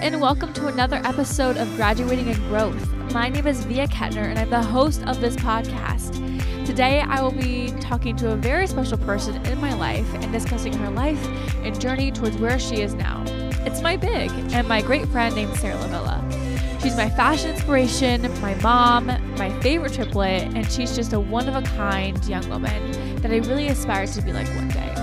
and welcome to another episode of Graduating in Growth. My name is Via Kettner, and I'm the host of this podcast. Today, I will be talking to a very special person in my life and discussing her life and journey towards where she is now. It's my big and my great friend named Sarah Lavilla. She's my fashion inspiration, my mom, my favorite triplet, and she's just a one of a kind young woman that I really aspire to be like one day.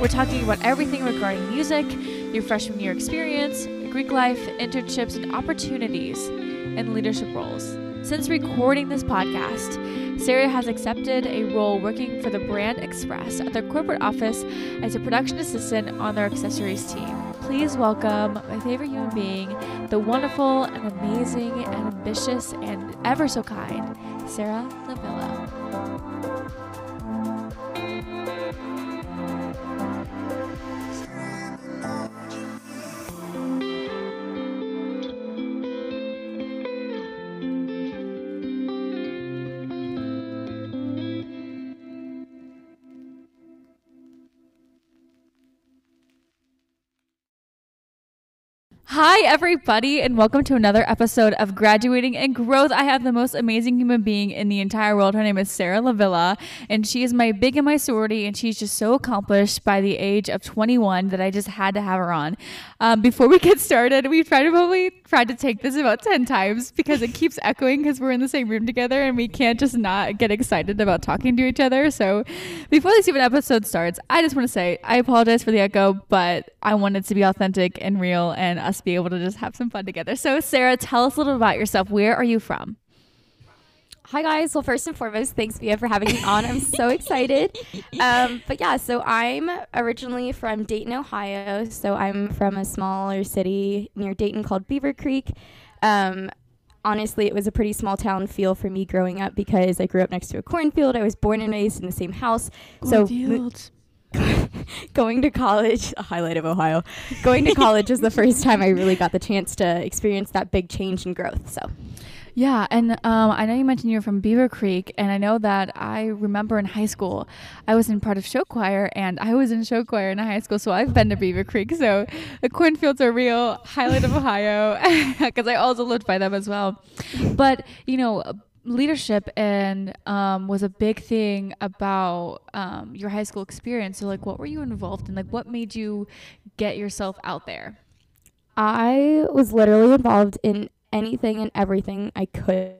We're talking about everything regarding music, your freshman year experience, Greek life, internships, and opportunities in leadership roles. Since recording this podcast, Sarah has accepted a role working for the Brand Express at their corporate office as a production assistant on their accessories team. Please welcome my favorite human being, the wonderful and amazing and ambitious and ever so kind, Sarah Lavilla. Everybody, and welcome to another episode of Graduating and Growth. I have the most amazing human being in the entire world. Her name is Sarah Lavilla, and she is my big in my sorority, and she's just so accomplished by the age of 21 that I just had to have her on. Um, before we get started, we've tried to probably tried to take this about 10 times because it keeps echoing because we're in the same room together and we can't just not get excited about talking to each other. So before this even episode starts, I just want to say I apologize for the echo, but I wanted to be authentic and real and us be able to just have some fun together. So, Sarah, tell us a little about yourself. Where are you from? Hi guys. Well, first and foremost, thanks Via for having me on. I'm so excited. Um, but yeah, so I'm originally from Dayton, Ohio. So I'm from a smaller city near Dayton called Beavercreek. Um, honestly, it was a pretty small town feel for me growing up because I grew up next to a cornfield. I was born and raised in the same house. So going to college, a highlight of Ohio, going to college was the first time I really got the chance to experience that big change and growth. So. Yeah, and um, I know you mentioned you're from Beavercreek, and I know that I remember in high school, I was in part of show choir, and I was in show choir in high school, so I've been to Beavercreek. So the cornfields are real, highlight of Ohio, because I also lived by them as well. But you know, leadership and um, was a big thing about um, your high school experience. So like, what were you involved in? Like, what made you get yourself out there? I was literally involved in anything and everything I could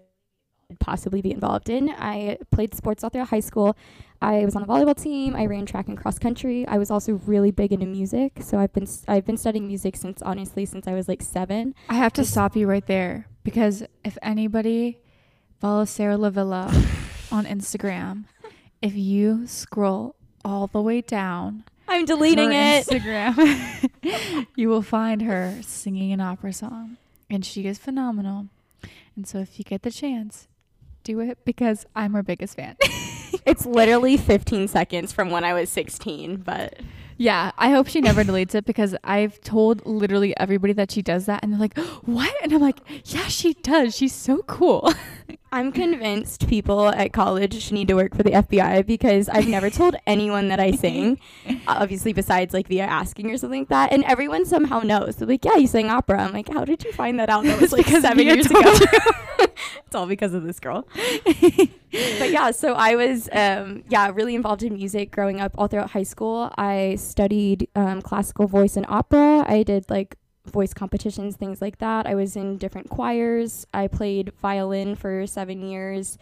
possibly be involved in. I played sports all throughout high school. I was on a volleyball team. I ran track and cross country. I was also really big into music, so I've been I've been studying music since honestly since I was like seven. I have to stop you right there because if anybody follows Sarah Lavilla on Instagram, if you scroll all the way down, I'm deleting it. Instagram, you will find her singing an opera song, and she is phenomenal. And so, if you get the chance, do it because I'm her biggest fan. it's literally 15 seconds from when I was 16, but yeah, I hope she never deletes it because I've told literally everybody that she does that, and they're like, "What?" And I'm like, "Yeah, she does. She's so cool." I'm convinced people at college need to work for the FBI because I've never told anyone that I sing, obviously, besides like via asking or something like that. And everyone somehow knows. They're like, yeah, you sang opera. I'm like, how did you find that out? That was like seven years ago. it's all because of this girl. but yeah, so I was, um, yeah, really involved in music growing up all throughout high school. I studied um, classical voice and opera. I did like voice competitions, things like that. I was in different choirs. I played violin for seven years.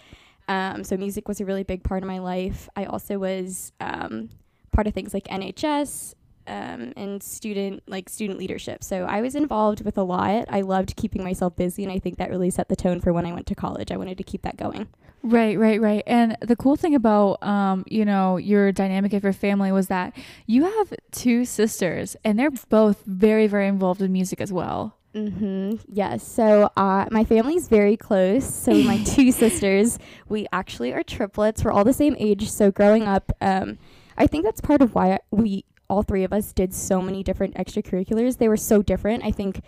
Um, so music was a really big part of my life. I also was um, part of things like NHS um, and student like student leadership. So I was involved with a lot. I loved keeping myself busy, and I think that really set the tone for when I went to college. I wanted to keep that going. Right, right, right. And the cool thing about um, you know, your dynamic of your family was that you have two sisters and they're both very, very involved in music as well. Mm-hmm. Yes. So uh, my family's very close. So my two sisters, we actually are triplets. We're all the same age. So growing up, um, I think that's part of why we all three of us did so many different extracurriculars. They were so different. I think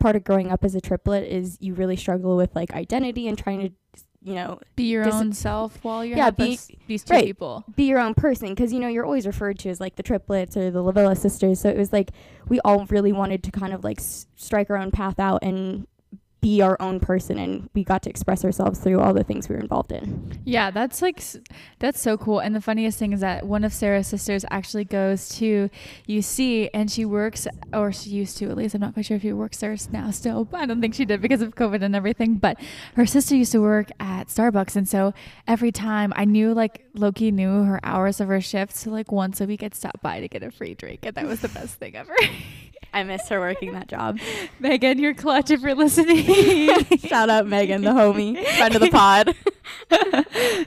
part of growing up as a triplet is you really struggle with like identity and trying to you know, Be your Dis- own self while you're Yeah, be- these two right. people. be your own person because you know you're always referred to as like the triplets or the Lavilla sisters. So it was like we all really wanted to kind of like s- strike our own path out and be our own person, and we got to express ourselves through all the things we were involved in. Yeah, that's like that's so cool. And the funniest thing is that one of Sarah's sisters actually goes to UC and she works, or she used to at least. I'm not quite sure if she works there now still. But I don't think she did because of COVID and everything. But her sister used to work at Starbucks, and so every time I knew like Loki knew her hours of her shift, so like once a week I'd stop by to get a free drink, and that was the best thing ever. I miss her working that job. Megan, you're clutch if you're listening. Shout out Megan, the homie, friend of the pod.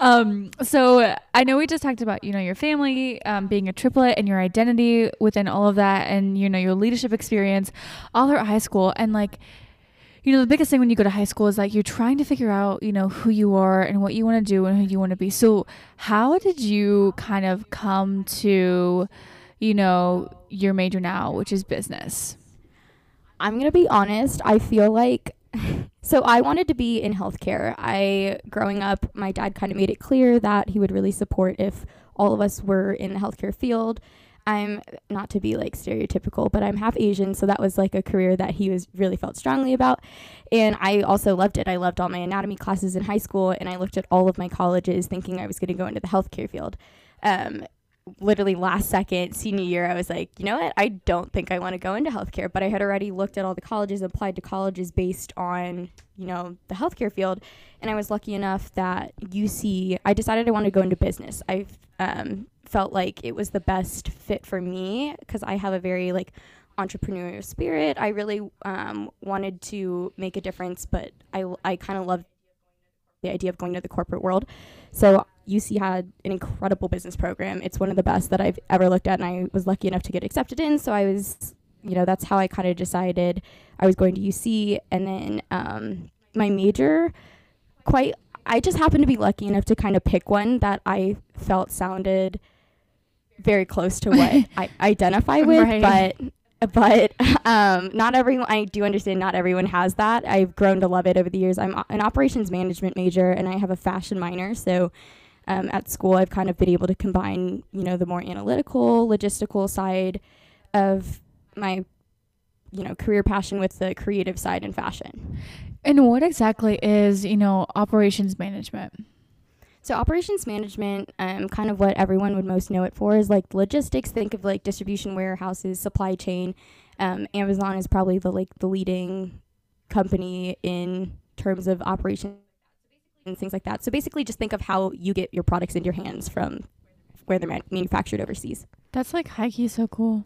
um so i know we just talked about you know your family um, being a triplet and your identity within all of that and you know your leadership experience all throughout high school. And like you know the biggest thing when you go to high school is like you're trying to figure out you know who you are and what you want to do and who you want to be. So how did you kind of come to you know your major now which is business I'm gonna be honest. I feel like so I wanted to be in healthcare. I growing up, my dad kind of made it clear that he would really support if all of us were in the healthcare field. I'm not to be like stereotypical, but I'm half Asian, so that was like a career that he was really felt strongly about. And I also loved it. I loved all my anatomy classes in high school, and I looked at all of my colleges thinking I was going to go into the healthcare field. Um, literally last second senior year i was like you know what? I don't think i want to go into healthcare but i had already looked at all the colleges applied to colleges based on you know the healthcare field and i was lucky enough that uc i decided i wanted to go into business. I um, felt like it was the best fit for me because i have a very like entrepreneurial spirit. I really um, wanted to make a difference but i, I kind of loved the idea of going to the corporate world so UC had an incredible business program. It's one of the best that I've ever looked at, and I was lucky enough to get accepted in. So I was, you know, that's how I kind of decided I was going to UC. And then um, my major, quite, I just happened to be lucky enough to kind of pick one that I felt sounded very close to what I identify with, Right. but. But um, not everyone. I do understand. Not everyone has that. I've grown to love it over the years. I'm an operations management major, and I have a fashion minor. So um, at school i've kind of been able to combine you know the more analytical logistical side of my you know career passion with the creative side in fashion and what exactly is you know operations management so operations management um, kind of what everyone would most know it for is like logistics. Think of like distribution warehouses supply chain. Um, amazon is probably the like the leading company in terms of operations and things like that. So basically just think of how you get your products into your hands from where they're manufactured overseas. That's like high key so cool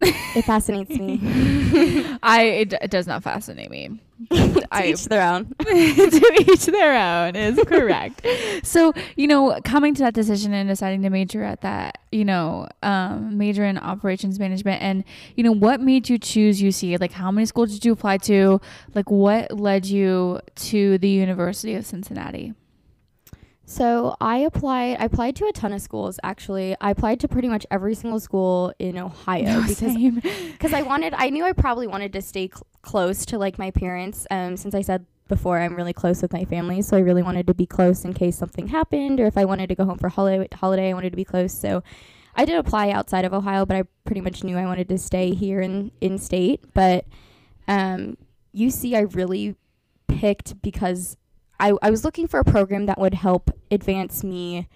it fascinates me I it, it does not fascinate me. to I- each their own to each their own is correct. so you know, coming to that decision and deciding to major at that, you know, um, major in operations management, and you know, what made you choose UC? Like, how many schools did you apply to? Like, what led you to the University of Cincinnati? So I applied. I applied to a ton of schools. Actually, I applied to pretty much every single school in Ohio because because I wanted. I knew I probably wanted to stay cl- close to like my parents. Um, since I said before, I'm really close with my family, so I really wanted to be close in case something happened or if I wanted to go home for holiday. Holiday, I wanted to be close. So I did apply outside of Ohio, but I pretty much knew I wanted to stay here in in state. But um, UC, I really picked because I, I was looking for a program that would help advance me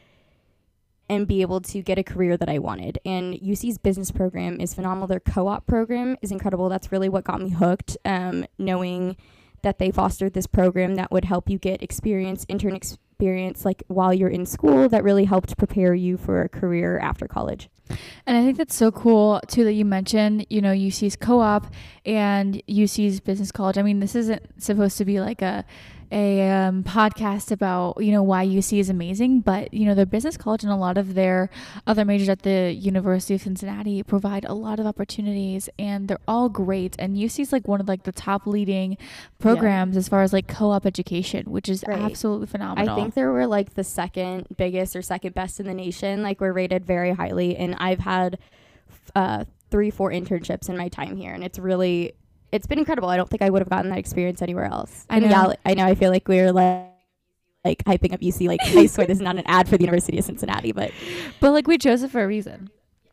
and be able to get a career that I wanted. And UC's business program is phenomenal. Their co op program is incredible. That's really what got me hooked, um, knowing that they fostered this program that would help you get experience, intern experience, like while you're in school, that really helped prepare you for a career after college. And I think that's so cool too that you mentioned, you know, UC's co-op and UC's business college. I mean, this isn't supposed to be like a a um, podcast about you know why UC is amazing, but you know their business college and a lot of their other majors at the University of Cincinnati provide a lot of opportunities, and they're all great. And UC is like one of like the top leading programs as far as like co-op education, which is Right. absolutely phenomenal. I think there were like the second biggest or second best in the nation. Like we're rated very highly, and I've had uh, three, four internships in my time here, and it's really, it's been incredible. I don't think I would have gotten that experience anywhere else. I know. yeah, I know. I feel like we're like like hyping up UC. Like I swear this is not an ad for the University of Cincinnati, but But like we chose it for a reason.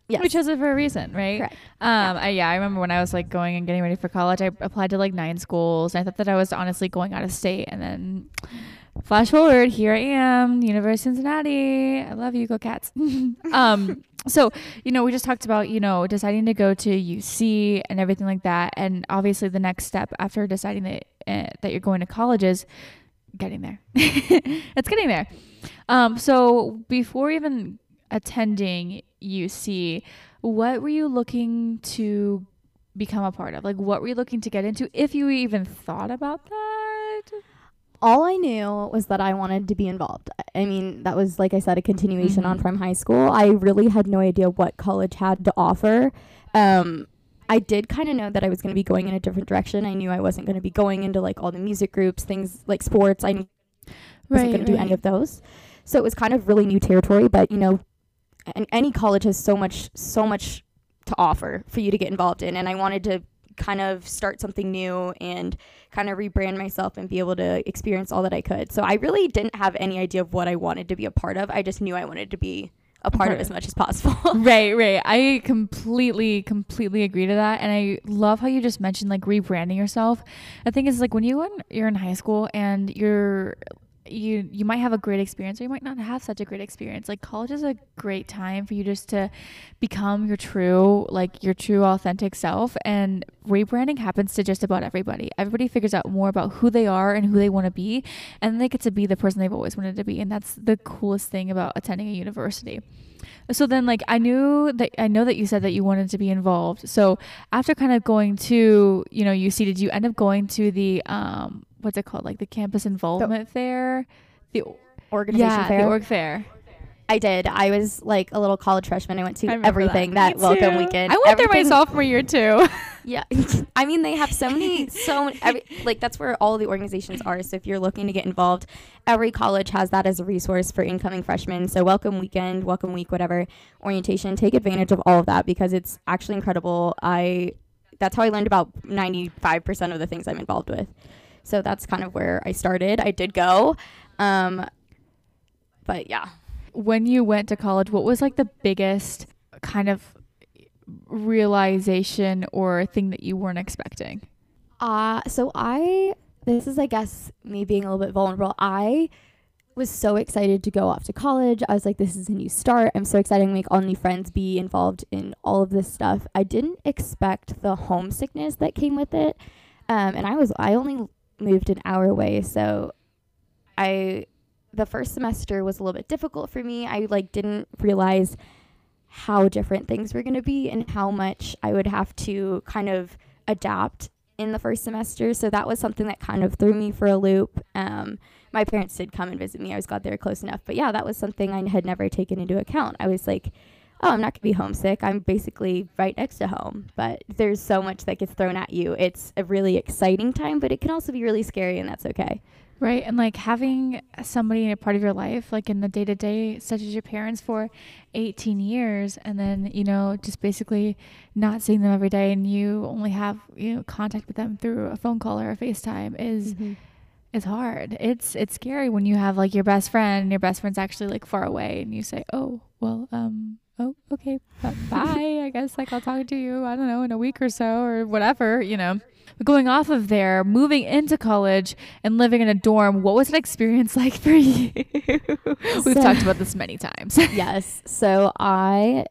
yes. We chose it for a reason, right? Correct. Um, I, yeah, I remember when I was like going and getting ready for college, I applied to like nine schools. And I thought that I was honestly going out of state, and then flash forward, here I am, University of Cincinnati. I love you, go Cats. um, so you know, we just talked about you know deciding to go to UC and everything like that, and obviously the next step after deciding that uh, that you're going to college is getting there. it's getting there. Um, so before even attending UC, what were you looking to become a part of? Like, what were you looking to get into, if you even thought about that? All I knew was that I wanted to be involved. I- mean, that was like I said, a continuation on Mhm. from high school. I really had no idea what college had to offer. Um, I did kind of know that I was going to be going in a different direction. I knew I wasn't going to be going into like all the music groups, things like sports. I wasn't going to do any of those. So it was kind of really new territory. But you know, and any college has so much, so much to offer for you to get involved in, and I wanted to kind of start something new and kind of rebrand myself and be able to experience all that I could. So I really didn't have any idea of what I wanted to be a part of. I just knew I wanted to be a part of as much as possible. right, right. I completely, completely agree to that, and I love how you just mentioned like rebranding yourself. The thing is, like when you when you're in high school and you're you you might have a great experience or you might not have such a great experience. Like college is a great time for you just to become your true like your true authentic self and rebranding happens to just about everybody. Everybody figures out more about who they are and who they want to be and they get to be the person they've always wanted to be and that's the coolest thing about attending a university. So then like I knew that I know that you said that you wanted to be involved. So after kind of going to, you know, UC did you end up going to the um what's it called? Like the campus involvement fair? The Organization yeah, fair. the org fair. I did. I was like a little college freshman. I went to I everything that, Me welcome too. weekend. I went there my sophomore year too. Yeah, I mean they have so many, so many, every, like that's where all the organizations are. So if you're looking to get involved, every college has that as a resource for incoming freshmen. So welcome weekend, welcome week, whatever orientation, take advantage of all of that because it's actually incredible. I that's how I learned about 95% of the things I'm involved with. So that's kind of where I started. I did go, um, but yeah. when you went to college, what was like the biggest kind of realization or thing that you weren't expecting? Uh, so I, this is, I guess, me being a little bit vulnerable. I was so excited to go off to college. I was like, this is a new start. I'm so excited to make all new friends, be involved in all of this stuff. I didn't expect the homesickness that came with it. Um, and I was, I only moved an hour away. So I, the first semester was a little bit difficult for me. I like didn't realize how different things were going to be and how much I would have to kind of adapt in the first semester. So that was something that kind of threw me for a loop. Um, my parents did come and visit me. I was glad they were close enough. But yeah, that was something I had never taken into account. I was like, oh, I'm not going to be homesick. I'm basically right next to home. But there's so much that gets thrown at you. It's a really exciting time, but it can also be really scary, and that's okay. Right. And like having somebody in a part of your life, like in the day to day, such as your parents for 18 years, and then, you know, just basically not seeing them every day and you only have, you know, contact with them through a phone call or a FaceTime is. is hard. It's it's scary when you have like your best friend and your best friend's actually like far away and you say, "Oh, well, um, oh, okay, bye. I guess like I'll talk to you. I don't know in a week or so or whatever, you know." But going off of there, moving into college and living in a dorm, what was that experience like for you? We've So- talked about this many times. yes. So I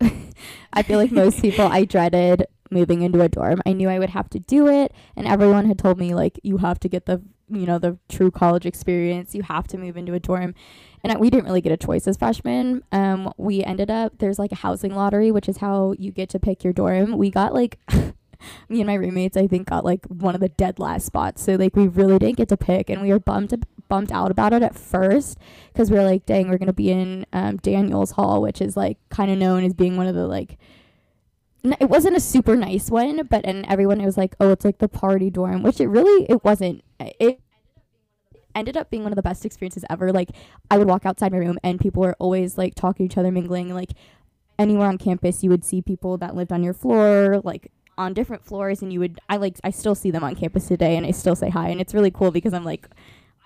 I feel like most people I dreaded moving into a dorm. I knew I would have to do it and everyone had told me like you have to get the you know the true college experience. You have to move into a dorm. And we didn't really get a choice as freshmen. Um we ended up there's like a housing lottery which is how you get to pick your dorm. We got like me and my roommates I think got like one of the dead last spots. So like we really didn't get to pick and we were bummed bummed out about it at first because we were like, dang, we're gonna be in um, Daniels Hall, which is like kind of known as being one of the like. It wasn't a super nice one, but and everyone it was like, oh, it's like the party dorm, which it really it wasn't. It ended up being one of the best experiences ever. Like I would walk outside my room and people were always like talking to each other, mingling. Like anywhere on campus, you would see people that lived on your floor, like on different floors, and you would I like I still see them on campus today, and I still say hi, and it's really cool because I'm like.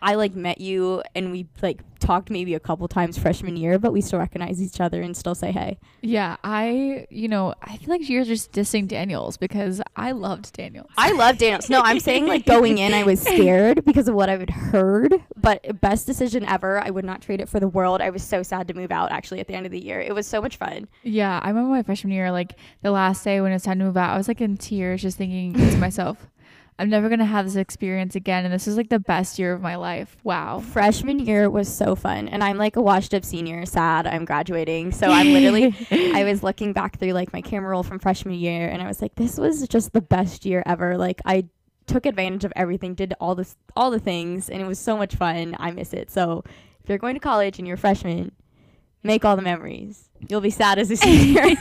I like met you and we like talked maybe a couple times freshman year, but we still recognize each other and still say hey. Yeah, I, you know, I feel like you're just dissing Daniels because I loved Daniels. I love Daniels. No, I'm saying like going in, I was scared because of what I had heard, but best decision ever. I would not trade it for the world. I was so sad to move out actually at the end of the year. It was so much fun. Yeah, I remember my freshman year, like the last day when it's time to move out, I was like in tears just thinking to myself, I'm never gonna have this experience again, and this is like the best year of my life. Wow. Freshman year was so fun, and I'm like a washed up senior, sad. I'm graduating, so I'm literally. I was looking back through like my camera roll from freshman year, and I was like, this was just the best year ever. Like I took advantage of everything, did all this, all the things, and it was so much fun. I miss it. So if you're going to college and you're a freshman, make all the memories. You'll be sad as a senior.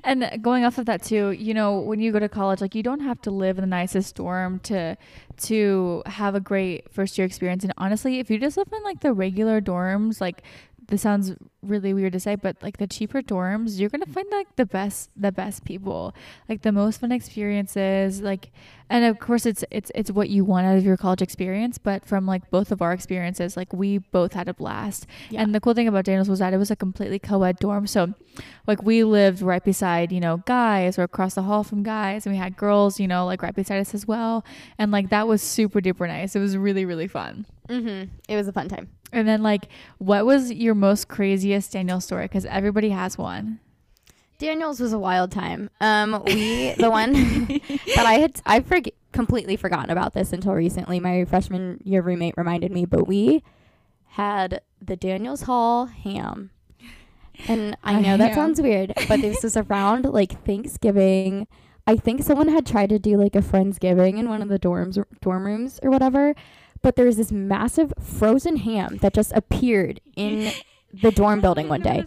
and going off of that too, you know, when you go to college, like you don't have to live in the nicest dorm to to have a great first year experience. And honestly, if you just live in like the regular dorms, like this sounds really weird to say, but like the cheaper dorms, you're gonna find like the best the best people, like the most fun experiences, like and of course it's it's it's what you want out of your college experience. But from like both of our experiences, like we both had a blast. Yeah. And the cool thing about Daniels was that it was a completely co-ed dorm, so like we lived right beside you know guys or across the hall from guys, and we had girls you know like right beside us as well, and like that was super duper nice. It was really really fun. Mm-hmm. It was a fun time. And then, like, what was your most craziest Daniel story? Because everybody has one. Daniels was a wild time. Um, we the one that I had I forget completely forgotten about this until recently. My freshman year roommate reminded me, but we had the Daniels Hall ham. And I know that sounds weird, but this was around like Thanksgiving. I think someone had tried to do like a friendsgiving in one of the dorms dorm rooms or whatever but there was this massive frozen ham that just appeared in the dorm building one day.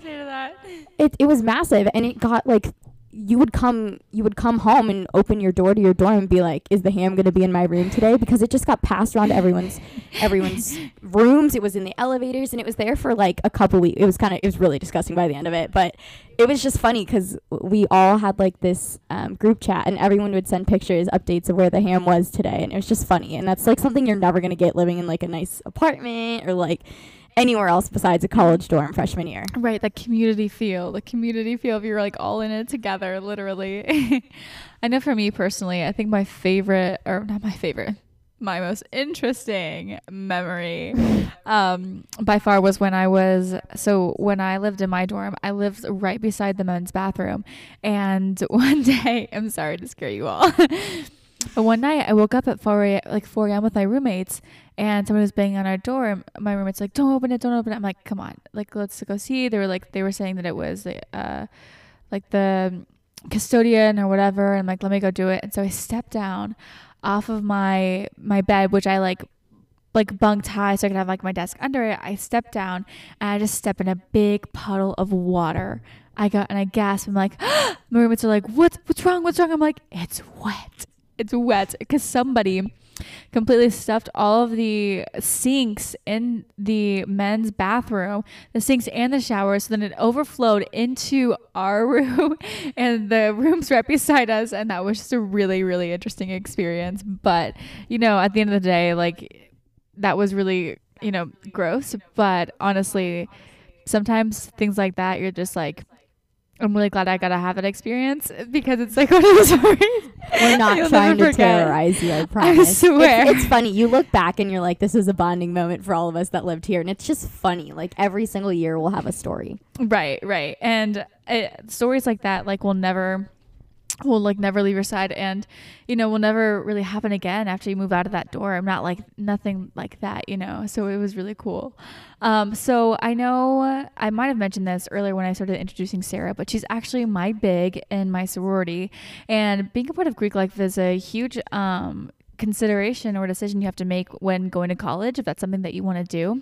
It it was massive and it got like you would come you would come home and open your door to your dorm and be like is the ham going to be in my room today? Because it just got passed around to everyone's everyone's rooms. It was in the elevators and it was there for like a couple weeks it was kind of it was really disgusting by the end of it. But it was just funny because we all had like this um, group chat and everyone would send pictures updates of where the ham was today and it was just funny. And that's like something you're never going to get living in like a nice apartment or like anywhere else besides a college dorm freshman year. Right, the community feel, the community feel of you're like all in it together, literally. I know for me personally, I think my favorite, or not my favorite, my most interesting memory um, by far was when I was so when I lived in my dorm, I lived right beside the men's bathroom. And one day, I'm sorry to scare you all. but one night I woke up at 4 a, like 4 a.m. with my roommates and someone was banging on our door and my roommate's like don't open it don't open it. I'm like come on like let's go see. They were like they were saying that it was uh like the custodian or whatever and I'm like let me go do it. And so i stepped down off of my my bed which i like like bunked high so i could have like my desk under it. I stepped down and i just stepped in a big puddle of water. I got and i gasped i'm like my roommates are like what what's wrong? What's wrong? I'm like it's wet. It's wet. Because somebody completely stuffed all of the sinks in the men's bathroom, the sinks and the showers. So then it overflowed into our room and the rooms right beside us. And that was just a really, really interesting experience. But, you know, at the end of the day, like that was really, you know, gross. But honestly, sometimes things like that, you're just like, I'm really glad I got to have that experience because it's like one of those stories. We're not trying to terrorize you, I promise. I swear. It's, it's, funny. You look back and you're like, this is a bonding moment for all of us that lived here. And it's just funny. Like every single year we'll have a story. Right, right. And uh, stories like that, like, will never will like never leave your side and you know will never really happen again after you move out of that door. I'm not like nothing like that you know so it was really cool. Um so i know i might have mentioned this earlier when i started introducing sarah but she's actually my big in my sorority. And being a part of greek life is a huge um consideration or decision you have to make when going to college if that's something that you want to do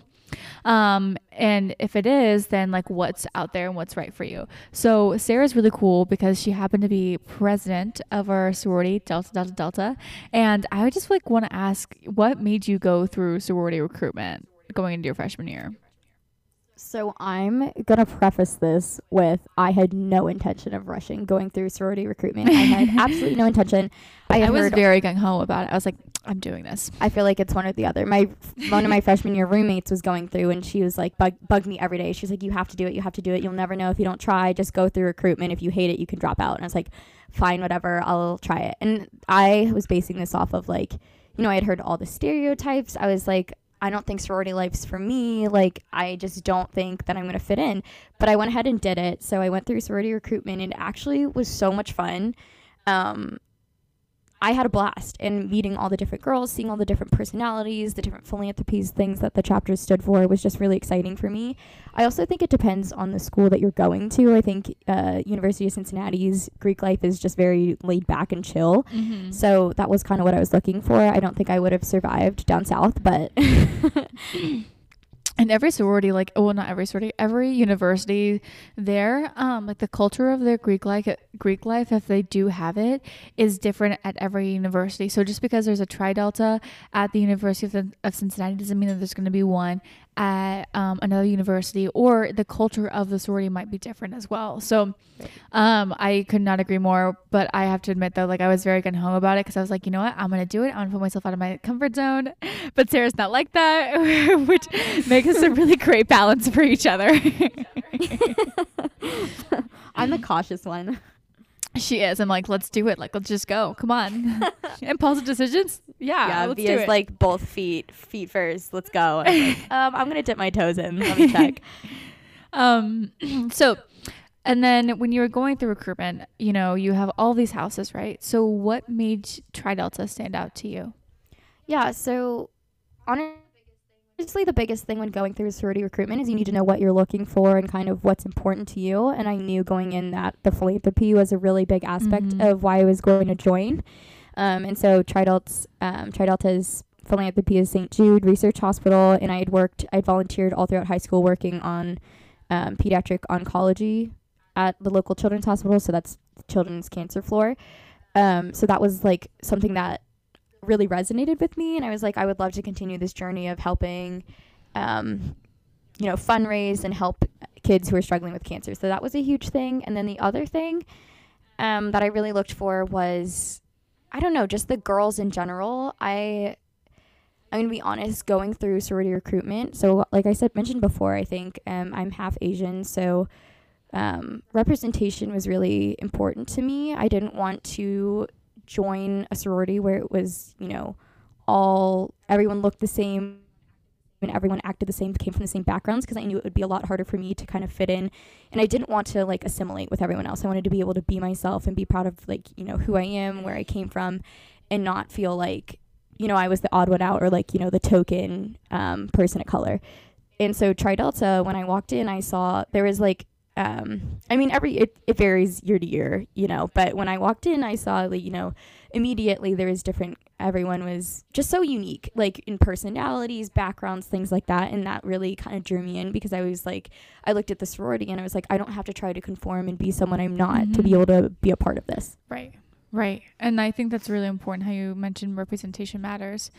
um, and if it is, then like what's out there and what's right for you. So Sarah's really cool because she happened to be president of our sorority, Delta Delta Delta. And I just like want to ask what made you go through sorority recruitment going into your freshman year? So I'm gonna preface this with I had no intention of rushing going through sorority recruitment. I had absolutely no intention. I, I was very gung ho about it. I was like, I'm doing this. I feel like it's one or the other. My one of my freshman year roommates was going through, and she was like bug bugged me every day. She's like, "You have to do it. You have to do it. You'll never know if you don't try. Just go through recruitment. If you hate it, you can drop out." And I was like, "Fine, whatever. I'll try it." And I was basing this off of like, you know, I had heard all the stereotypes. I was like, I don't think sorority life's for me. Like, I just don't think that I'm going to fit in. But I went ahead and did it. So I went through sorority recruitment and it actually was so much fun. Um, I had a blast in meeting all the different girls, seeing all the different personalities, the different philanthropies, things that the chapters stood for was just really exciting for me. I also think it depends on the school that you're going to. I think uh, University of Cincinnati's Greek life is just very laid back and chill. Mm-hmm. So that was kind of what I was looking for. I don't think I would have survived down south, but and every sorority like well not every sorority every university there um like the culture of their greek life greek life if they do have it is different at every university. So just because there's a tri delta at the university of, the, of cincinnati doesn't mean that there's going to be one at um, another university or the culture of the sorority might be different as well. So um, i could not agree more but i have to admit though like i was very gun ho about it because i was like you know what? I'm gonna do it. I'm gonna put myself out of my comfort zone. But sarah's not like that which makes us a really great balance for each other. I'm the cautious one she is. I'm like, let's do it. Like, let's just go. Come on. Impulsive decisions. Yeah. Yeah. Let's Via's like both feet, feet first. Let's go. Like, um, I'm gonna dip my toes in. Let me check. um. So, and then when you were going through recruitment, you know, you have all these houses, right? So, what made Tri Delta stand out to you? Yeah. So, honestly honestly the biggest thing when going through sorority recruitment is you need to know what you're looking for and kind of what's important to you. And I knew going in that the philanthropy was a really big aspect mm-hmm. of why I was going to join. Um, and so Tri Delta's, um, Tri Delta's philanthropy is St. Jude Research Hospital, and I had worked, I volunteered all throughout high school working on um, pediatric oncology at the local children's hospital. So that's children's cancer floor. Um, so that was like something that really resonated with me and I was like I would love to continue this journey of helping um, you know fundraise and help kids who are struggling with cancer. So that was a huge thing and then the other thing um, that I really looked for was I don't know, just the girls in general. I I'm gonna be honest, going through sorority recruitment. So, like I said, mentioned before, I think um, I'm half Asian, so um, representation was really important to me. I didn't want to join a sorority where it was, you know, all everyone looked the same and everyone acted the same, came from the same backgrounds because I knew it would be a lot harder for me to kind of fit in. And I didn't want to like assimilate with everyone else. I wanted to be able to be myself and be proud of like, you know, who I am, where I came from, and not feel like, you know, I was the odd one out or like, you know, the token um, person of color. And so Tri Delta, when I walked in, I saw there was like um, I mean, every it, it varies year to year, you know. But when I walked in, I saw, like, you know, immediately there was different. Everyone was just so unique, like in personalities, backgrounds, things like that, and that really kind of drew me in because I was like, I looked at the sorority and I was like, I don't have to try to conform and be someone I'm not mm-hmm. to be able to be a part of this. Right, right, and I think that's really important how you mentioned representation matters.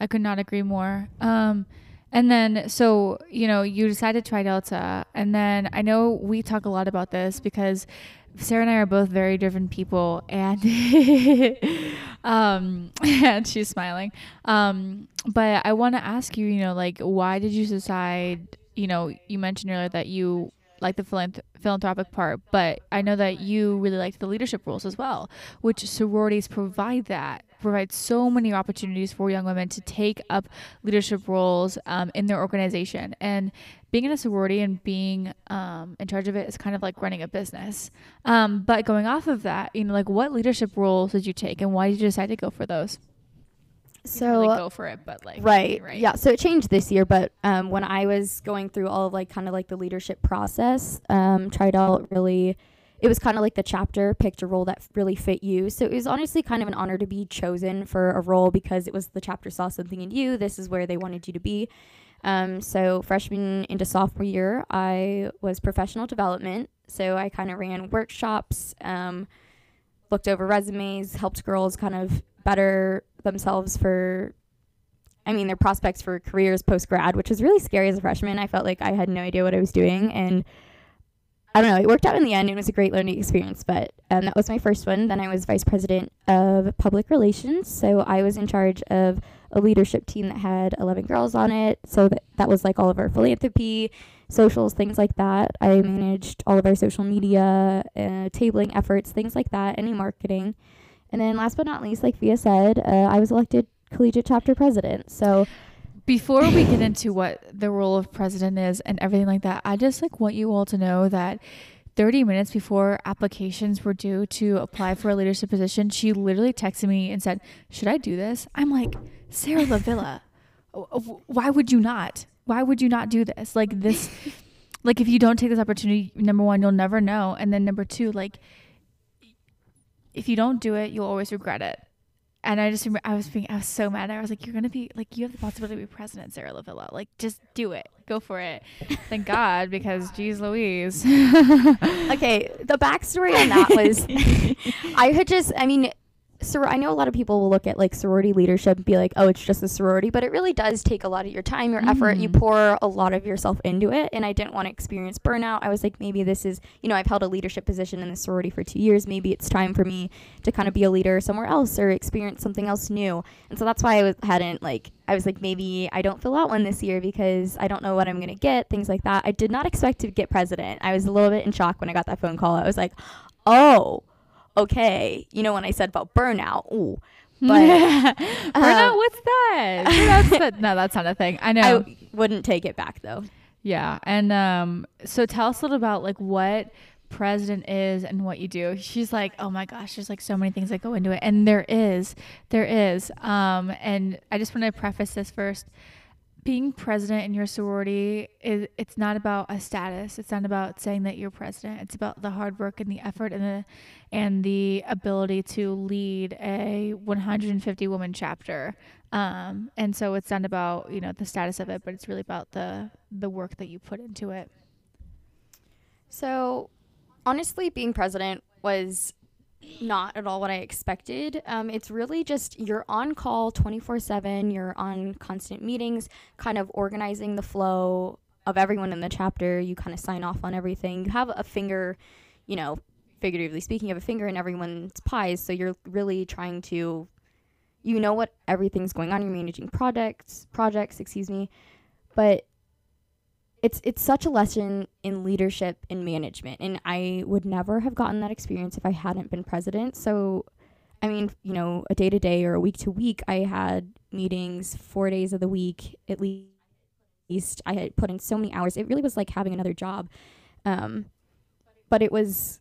I could not agree more. Um, and then, so, you know, you decided to Tri Delta. And then I know we talk a lot about this because Sarah and I are both very different people. And, um, and she's smiling. Um, but I want to ask you, you know, like, why did you decide, you know, you mentioned earlier that you like the philanth- philanthropic part, but I know that you really liked the leadership roles as well, which sororities provide that provide so many opportunities for young women to take up leadership roles um, in their organization. And being in a sorority and being um, in charge of it is kind of like running a business. Um, but going off of that, you know, like what leadership roles did you take, and why did you decide to go for those? So really go for it but like right, right yeah so it changed this year but um, when i was going through all of like kind of like the leadership process um, tried out really it was kind of like the chapter picked a role that really fit you. So it was honestly kind of an honor to be chosen for a role because it was the chapter saw something in you. This is where they wanted you to be. Um, so freshman into sophomore year, I was professional development. So I kind of ran workshops, um, looked over resumes, helped girls kind of better themselves for I mean, their prospects for careers post grad, which was really scary as a freshman. I felt like I had no idea what I was doing. And I don't know, it worked out in the end. It was a great learning experience, but um, that was my first one. Then I was vice president of public relations. So I was in charge of a leadership team that had 11 girls on it. So that, that was like all of our philanthropy, socials, things like that. I managed all of our social media, uh, tabling efforts, things like that, any marketing. And then last but not least, like Via said, uh, I was elected collegiate chapter president. So before we get into what the role of president is and everything like that, I just like want you all to know that 30 minutes before applications were due to apply for a leadership position, she literally texted me and said, "Should I do this?" I'm like, "Sarah Lavilla, why would you not? Why would you not do this? Like this like if you don't take this opportunity, number 1, you'll never know, and then number 2, like if you don't do it, you'll always regret it. And I just remember I was being I was so mad. I was like, You're gonna be like you have the possibility to be president, Sarah Lavilla. Like just do it. Go for it. Thank God, because geez Louise. okay, the backstory on that was I had just I mean, sor- I know a lot of people will look at like sorority leadership and be like, oh, it's just a sorority, but it really does take a lot of your time, your mm. effort. You mm. pour a lot of yourself into it. And I didn't want to experience burnout. I was like, maybe this is, you know, I've held a leadership position in the sorority for two years. Maybe it's time for me to kind of be a leader somewhere else or experience something else new. And so that's why I was, hadn't like, I was like, maybe I don't fill out one this year because I don't know what I'm going to get, things like that. I did not expect to get president. I was a little bit in shock when I got that phone call. I was like, oh, okay, you know, when I said about burnout, ooh. But burnout, uh, what's that? that's no, that's not a thing. I know. I wouldn't take it back though. Yeah, and um, so tell us a little about like what president is and what you do. She's like, oh my gosh, there's like so many things that go into it, and there is, there is. Um, and I just want to preface this first being president in your sorority is it's not about a status. It's not about saying that you're president. It's about the hard work and the effort and the and the ability to lead a 150 woman chapter. Um, and so it's not about you know the status of it but it's really about the the work that you put into it. So honestly being president was not at all what I expected. Um, it's really just you're on call 24 7, you're on constant meetings, kind of organizing the flow of everyone in the chapter. You kind of sign off on everything. You have a finger, you know, figuratively speaking, you have a finger in everyone's pies. So you're really trying to, you know, what everything's going on. You're managing projects, projects, excuse me. But it's it's such a lesson in leadership and management and i would never have gotten that experience if i hadn't been president. So i mean you know a day to day or a week to week i had meetings four days of the week at least. I had put in so many hours. It really was like having another job. Um, but it was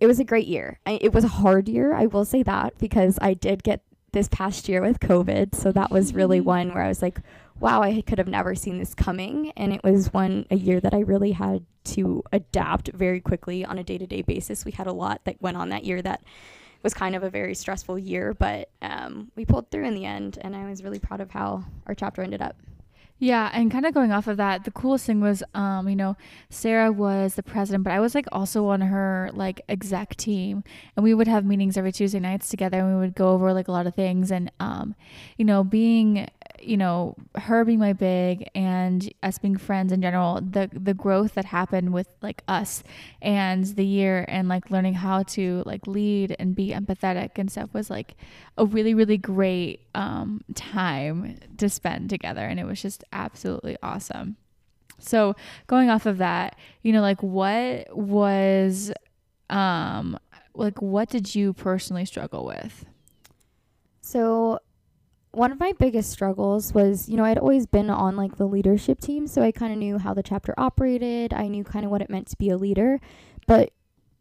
it was a great year. I, it was a hard year i will say that because i did get this past year with covid. So that was really one where i was like wow, I could have never seen this coming. And it was one a year that I really had to adapt very quickly on a day to day basis. We had a lot that went on that year that was kind of a very stressful year, but um, we pulled through in the end. And I was really proud of how our chapter ended up. Yeah, and kind of going off of that, the coolest thing was, um, you know, Sarah was the president, but I was like also on her like exec team, and we would have meetings every Tuesday nights together, and we would go over like a lot of things, and um, you know, being you know, her being my big and us being friends in general, the the growth that happened with like us and the year and like learning how to like lead and be empathetic and stuff was like a really really great um, time to spend together, and it was just absolutely awesome. So going off of that, you know, like what was, um, like what did you personally struggle with? So one of my biggest struggles was, you know, I'd always been on like the leadership team, so I kind of knew how the chapter operated. I knew kind of what it meant to be a leader. But,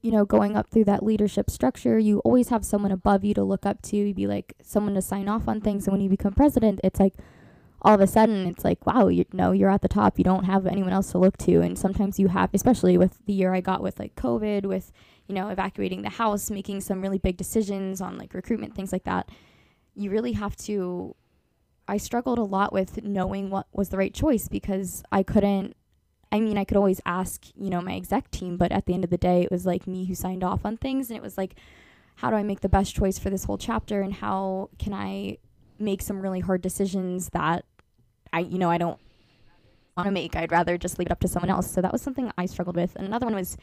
you know, going up through that leadership structure, you always have someone above you to look up to. You'd be like someone to sign off on things. And when you become president, it's like all of a sudden it's like, wow, you know, you're at the top. You don't have anyone else to look to. And sometimes you have, especially with the year I got with like COVID, with, you know, evacuating the house, making some really big decisions on like recruitment, things like that you really have to I struggled a lot with knowing what was the right choice because I couldn't I mean, I could always ask, you know, my exec team, but at the end of the day, it was like me who signed off on things and it was like how do I make the best choice for this whole chapter and how can I make some really hard decisions that I you know I don't want to make. I'd rather just leave it up to someone else. So that was something I struggled with. And another one was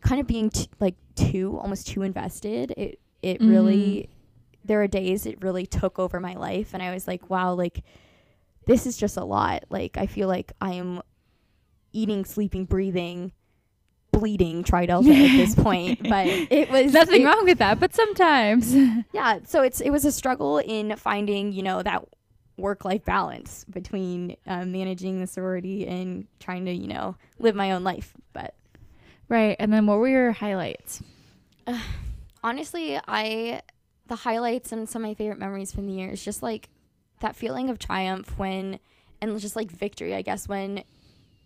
kind of being t- like too almost too invested. It it Mm. really there are days it really took over my life and I was like, wow, like this is just a lot. Like I feel like I am eating, sleeping, breathing, bleeding Tridelta at this point. But it was Nothing it- wrong with that, but sometimes. yeah so it's it was a struggle in finding you know that work life balance between um, managing the sorority and trying to you know live my own life but right. And then what were your highlights? honestly i the highlights and some of my favorite memories from the year is just like that feeling of triumph when and just like victory i guess when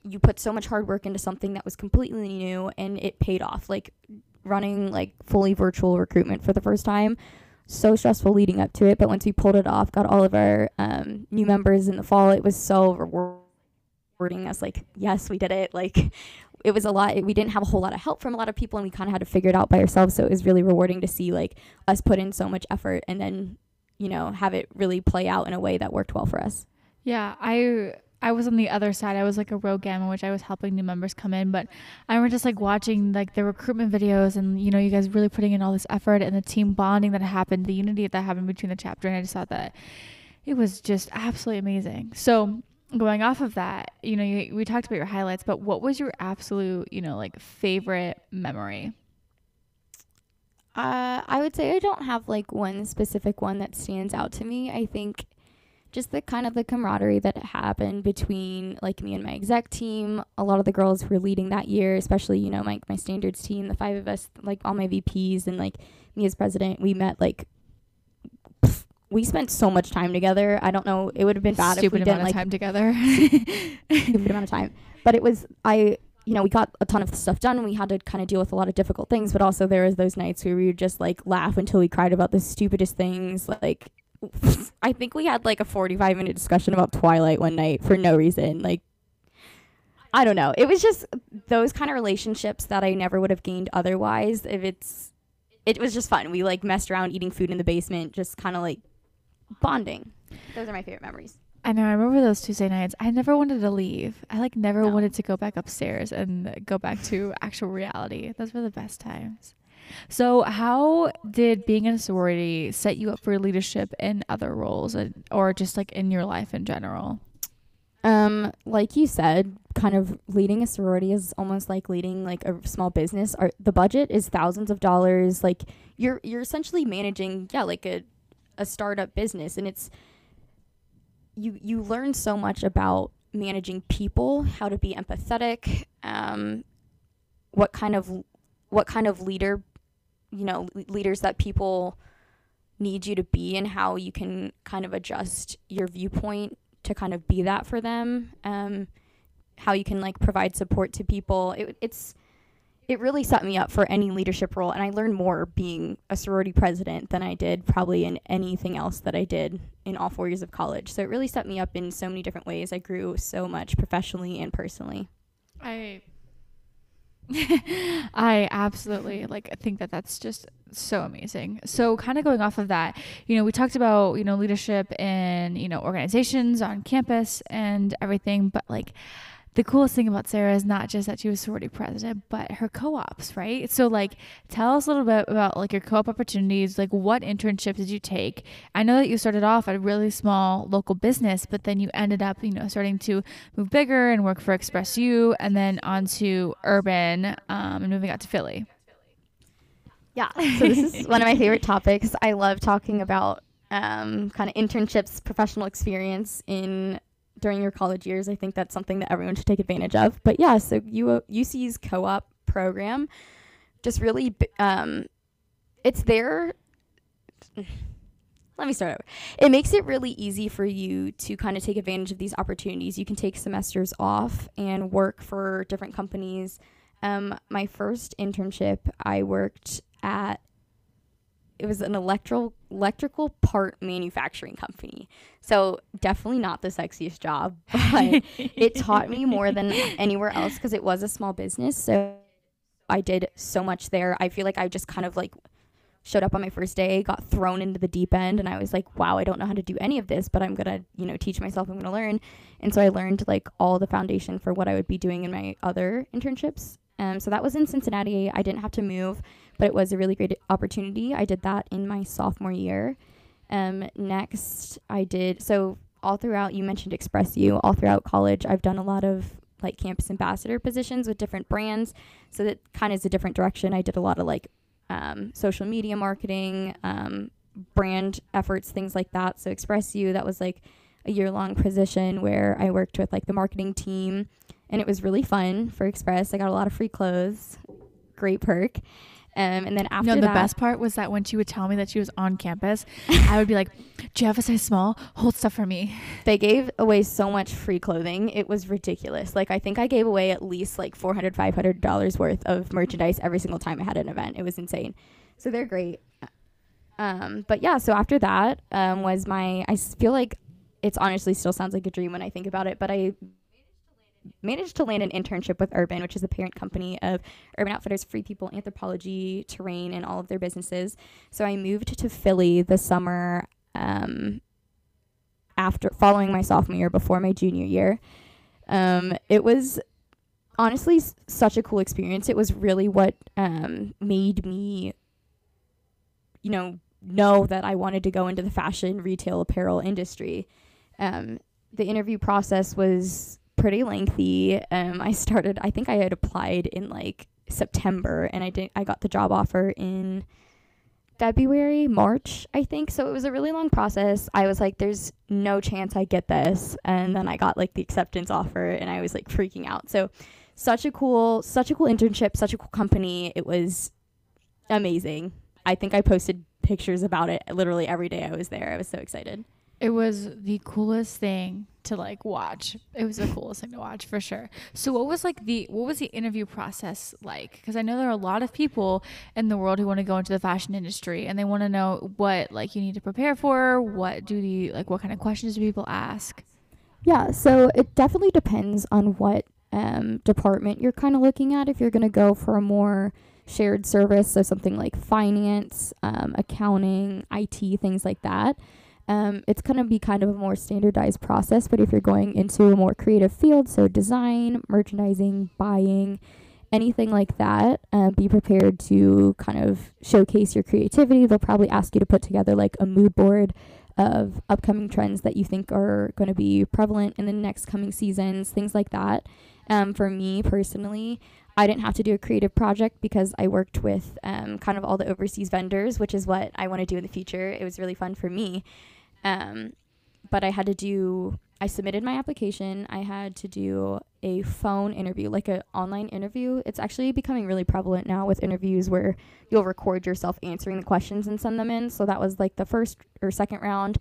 you put so much hard work into something that was completely new and it paid off like running like fully virtual recruitment for the first time so stressful leading up to it but once we pulled it off got all of our um, new members in the fall it was so rewarding us like yes we did it. Like it was a lot we didn't have a whole lot of help from a lot of people and we kind of had to figure it out by ourselves so it was really rewarding to see like us put in so much effort and then you know have it really play out in a way that worked well for us. Yeah, I I was on the other side. I was like a Rho Gamma, which I was helping new members come in. But I remember just like watching like the recruitment videos, and you know, you guys really putting in all this effort and the team bonding that happened, the unity that happened between the chapter, and I just thought that it was just absolutely amazing. So going off of that, you know, you, we talked about your highlights, but what was your absolute, you know, like favorite memory? Uh, I would say I don't have like one specific one that stands out to me. I think just the kind of the camaraderie that happened between like me and my exec team. A lot of the girls who were leading that year, especially you know my my standards team, the five of us, like all my VPs and like me as president, we met like. pff, We spent so much time together. I don't know. It would have been bad Stupid if we amount didn't of like time together. stupid amount of time. But it was I you know, we got a ton of stuff done. We had to kind of deal with a lot of difficult things, but also there was those nights where we would just like laugh until we cried about the stupidest things. Like I think we had like a 45 minute discussion about Twilight one night for no reason. Like I don't know. It was just those kind of relationships that I never would have gained otherwise. If it's it was just fun. We like messed around eating food in the basement, just kind of like bonding. Those are my favorite memories. I know. I remember those Tuesday nights. I never wanted to leave. I like never No. wanted to go back upstairs and go back to actual reality. Those were the best times. So, how did being in a sorority set you up for leadership in other roles, and, or just like in your life in general? Um, like you said, kind of leading a sorority is almost like leading like a small business. Our, the budget is thousands of dollars. Like you're you're essentially managing, yeah, like a a startup business, and it's you you learn so much about managing people, how to be empathetic, um, what kind of what kind of leader, you know, leaders that people need you to be, and how you can kind of adjust your viewpoint to kind of be that for them. Um, how you can like provide support to people. It, it's it really set me up for any leadership role, and I learned more being a sorority president than I did probably in anything else that I did in all four years of college. So it really set me up in so many different ways. I grew so much professionally and personally. I I absolutely like think that that's just so amazing. So kind of going off of that, you know, we talked about, you know, leadership in, you know, organizations on campus and everything, but like the coolest thing about Sarah is not just that she was sorority president, but her co-ops, right? So like tell us a little bit about like your co-op opportunities, like what internships did you take? I know that you started off at a really small local business, but then you ended up, you know, starting to move bigger and work for Express U and then on to Urban um, and moving out to Philly. Yeah. So this is one of my favorite topics. I love talking about um, kind of internships, professional experience in during your college years. I think that's something that everyone should take advantage of. But yeah, so U- UC's co-op program just really, um, it's there. Let me start over. It makes it really easy for you to kind of take advantage of these opportunities. You can take semesters off and work for different companies. Um, my first internship, I worked at it was an electrical electrical part manufacturing company. So definitely not the sexiest job, but it taught me more than anywhere else because it was a small business. So I did so much there. I feel like I just kind of like showed up on my first day, got thrown into the deep end, and I was like, wow, I don't know how to do any of this, but I'm gonna, you know, teach myself. I'm gonna learn, and so I learned like all the foundation for what I would be doing in my other internships. Um, so that was in Cincinnati. I didn't have to move, but it was a really great opportunity. I did that in my sophomore year. Um, next, I did so all throughout. You mentioned Express U. All throughout college, I've done a lot of like campus ambassador positions with different brands. So that kind of is a different direction. I did a lot of like um, social media marketing, um, brand efforts, things like that. So Express U, that was like a year long position where I worked with like the marketing team, and it was really fun for Express. I got a lot of free clothes, great perk. Um, and then after that. no, the that, best part was that when she would tell me that she was on campus, I would be like, "Do you have a size small? Hold stuff for me." they gave away so much free clothing. It was ridiculous. Like I think I gave away at least like 400 500 dollars worth of merchandise every single time I had an event. It was insane. So they're great. Um, but yeah, so after that um, was my. I feel like it's honestly still sounds like a dream when I think about it. But I managed to land an internship with Urban, which is the parent company of Urban Outfitters, Free People, Anthropologie, Terrain, and all of their businesses. So I moved to Philly this summer um, after following my sophomore year, before my junior year. Um, it was honestly s- such a cool experience. It was really what um, made me, you know, know that I wanted to go into the fashion, retail, apparel industry. Um, the interview process was pretty lengthy. Um, I started. I think I had applied in like September, and I did. I got the job offer in February, March, I think. So it was a really long process. I was like, "There's no chance I get this," and then I got like the acceptance offer, and I was like freaking out. So such a cool, such a cool internship, such a cool company. It was amazing. I think I posted pictures about it literally every day I was there. I was so excited. It was the coolest thing to like watch. It was the coolest thing to watch for sure. So what was like the what was the interview process like? Because I know there are a lot of people in the world who want to go into the fashion industry and they want to know what like you need to prepare for. What do the like what kind of questions do people ask? Yeah, so it definitely depends on what um, department you're kind of looking at. If you're going to go for a more shared service, so something like finance, um, accounting, IT, things like that, um, it's going to be kind of a more standardized process. But if you're going into a more creative field, so design, merchandising, buying, anything like that, uh, be prepared to kind of showcase your creativity. They'll probably ask you to put together like a mood board of upcoming trends that you think are going to be prevalent in the next coming seasons, things like that. Um, for me personally, I didn't have to do a creative project because I worked with um, kind of all the overseas vendors, which is what I want to do in the future. It was really fun for me. Um, but I had to do, I submitted my application. I had to do a phone interview, like an online interview. It's actually becoming really prevalent now with interviews where you'll record yourself answering the questions and send them in. So that was like the first or second round.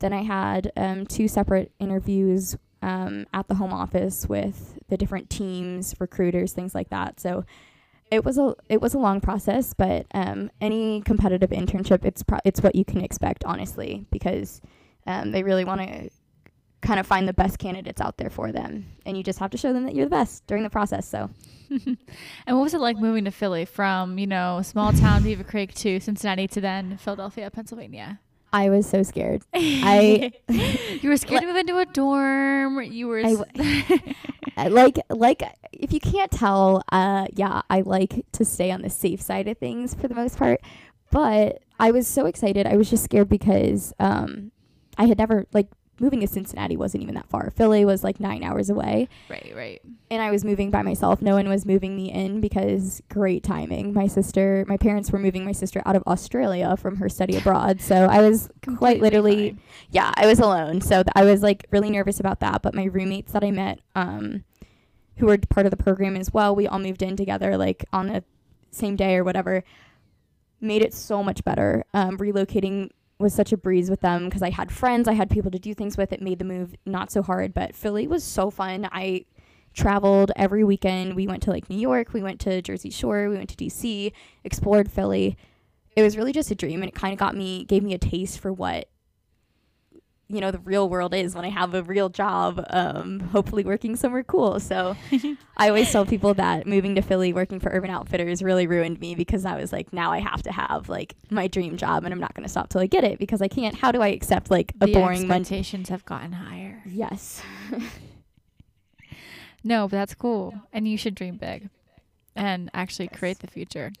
Then I had um, two separate interviews um, at the home office with the different teams, recruiters, things like that. So it was a it was a long process, but um, any competitive internship, it's pro- it's what you can expect, honestly, because um, they really want to kind of find the best candidates out there for them, and you just have to show them that you're the best during the process. So and what was it like moving to Philly from, you know, small town Beavercreek to Cincinnati to then Philadelphia, Pennsylvania? I was so scared. I you were scared to move into a dorm. You were I like like if you can't tell uh yeah i like to stay on the safe side of things for the most part. But i was so excited. I was just scared because um i had never like moving to cincinnati wasn't even that far philly was like nine hours away right, right. and i was moving by myself no one was moving me in because great timing my sister my parents were moving my sister out of australia from her study abroad so i was quite literally fine. yeah, I was alone. So th- I was like really nervous about that. But my roommates that I met, um, who were part of the program as well, we all moved in together like on the same day or whatever, made it so much better. Um, relocating was such a breeze with them because I had friends, I had people to do things with. It made the move not so hard. But Philly was so fun. I traveled every weekend. We went to like New York, we went to Jersey Shore, we went to DC, explored Philly. It was really just a dream, and it kind of got me, gave me a taste for what you know the real world is when I have a real job, um, hopefully working somewhere cool. So I always tell people that moving to Philly, working for Urban Outfitters, really ruined me because I was like, now I have to have like my dream job, and I'm not going to stop till I get it because I can't. How do I accept like a the boring expectations have gotten higher. Yes. No, but that's cool. And you should dream big and actually create the future.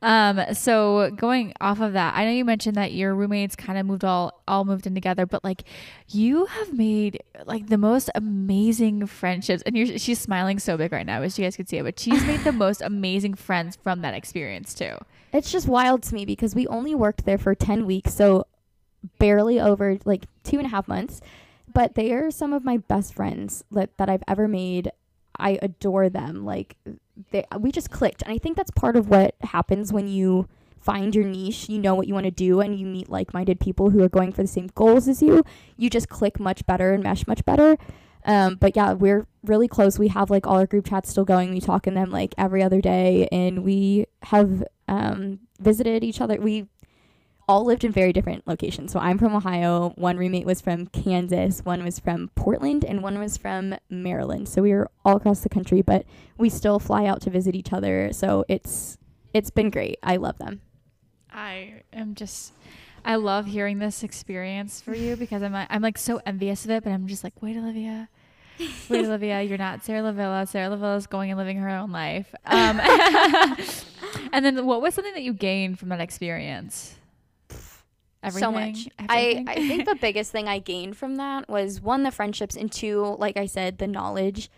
Um, so going off of that, I know you mentioned that your roommates kind of moved all all moved in together, but like you have made like the most amazing friendships and you're she's smiling so big right now, as you guys could see it, but she's made the most amazing friends from that experience too. It's just wild to me because we only worked there for 10 weeks, so barely over like two and a half months. But they are some of my best friends that, that I've ever made. I adore them. Like, they, we just clicked. And I think that's part of what happens when you find your niche, you know what you want to do, and you meet like minded people who are going for the same goals as you. You just click much better and mesh much better. Um, but yeah, we're really close. We have like all our group chats still going. We talk in them like every other day, and we have um, visited each other. We all lived in very different locations. So I'm from Ohio. One roommate was from Kansas, one was from Portland, and one was from Maryland. So we were all across the country, but we still fly out to visit each other. So it's it's been great. I love them. I am just I love hearing this experience for you because I'm I'm like so envious of it, but I'm just like, wait, Olivia. Wait, Olivia, you're not Sarah Lavilla. Sarah Lavilla is going and living her own life. Um, and then, what was something that you gained from that experience? So much. I, I think the biggest thing I gained from that was one, the friendships, and two, like I said, the knowledge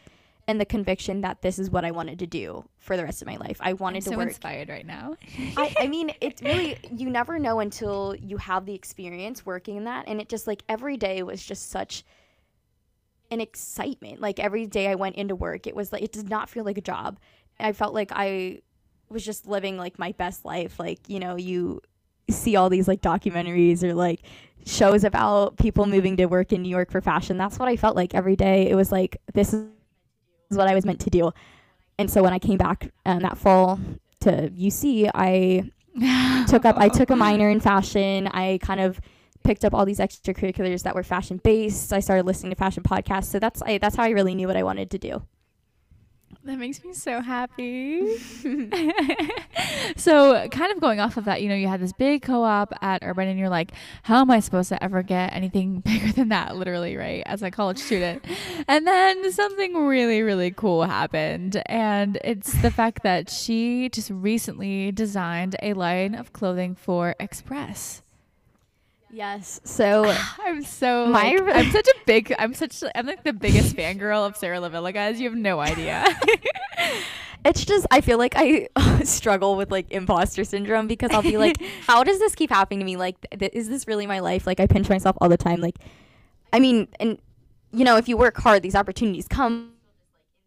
and the conviction that this is what I wanted to do for the rest of my life. I wanted I'm to so work. inspired right now. I, I mean, it's really you never know until you have the experience working in that, and it just like every day was just such an excitement. Like every day I went into work, it was like it did not feel like a job. I felt like I was just living like my best life. Like you know, you see all these like documentaries or like shows about people moving to work in New York for fashion. That's what I felt like every day. It was like this is what I was meant to do. And so when I came back um, that fall to UC, I took up I took a minor in fashion. I kind of picked up all these extracurriculars that were fashion based. I started listening to fashion podcasts. So that's I, that's how I really knew what I wanted to do. That makes me so happy. so, kind of going off of that, you know, you had this big co op at Urban, and you're like, how am I supposed to ever get anything bigger than that, literally, right? As a college student. and then something really, really cool happened. And it's the fact that she just recently designed a line of clothing for Express. Yes. So I'm so my like, I'm such a big I'm such I'm like the biggest fangirl of Sarah Lavilla guys. You have no idea. it's just I feel like I struggle with like imposter syndrome because I'll be like, how does this keep happening to me? Like, th- is this really my life? Like, I pinch myself all the time. Like, I mean, and you know, if you work hard, these opportunities come.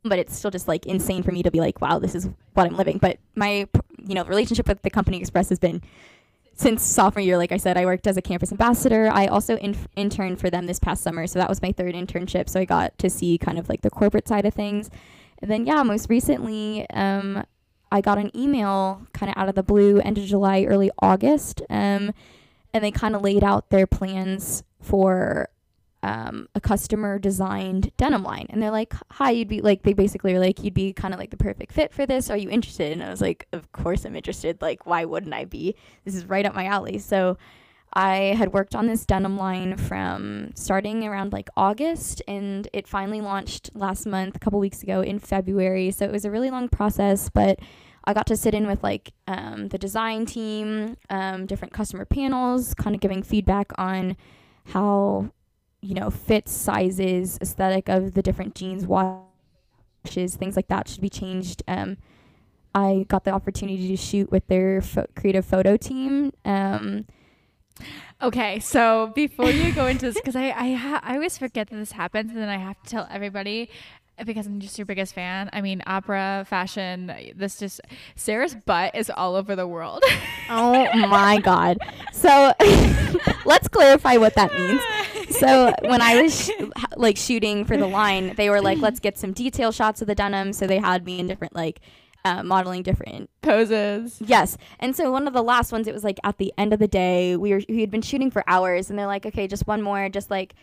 But it's still just like insane for me to be like, wow, this is what I'm living. But my, you know, relationship with the company Express has been since sophomore year, like I said, I worked as a campus ambassador. I also in- interned for them this past summer, so that was my third internship. So I got to see kind of like the corporate side of things. And then, yeah, most recently, um, I got an email kind of out of the blue, end of July, early August, um, and they kind of laid out their plans for um, a customer designed denim line. And they're like, hi, you'd be like, they basically are like, you'd be kind of like the perfect fit for this. Are you interested? And I was like, of course I'm interested. Like, why wouldn't I be? This is right up my alley. So I had worked on this denim line from starting around like August and it finally launched last month, a couple weeks ago in February. So it was a really long process, but I got to sit in with like um, the design team, um, different customer panels, kind of giving feedback on how you know, fits, sizes, aesthetic of the different jeans, washes, things like that should be changed. Um, I got the opportunity to shoot with their fo- creative photo team. Um, okay, so before you go into this, because I I, ha- I always forget that this happens, and then I have to tell everybody because I'm just your biggest fan. I mean, opera, fashion, this just Sarah's butt is all over the world. oh my god. So let's clarify what that means. So when I was sh- like shooting for the line, they were like, "Let's get some detail shots of the denim." So they had me in different like uh, modeling different Poses. Yes. And so one of the last ones, it was like at the end of the day, we were we had been shooting for hours, and they're like, okay, just one more, just like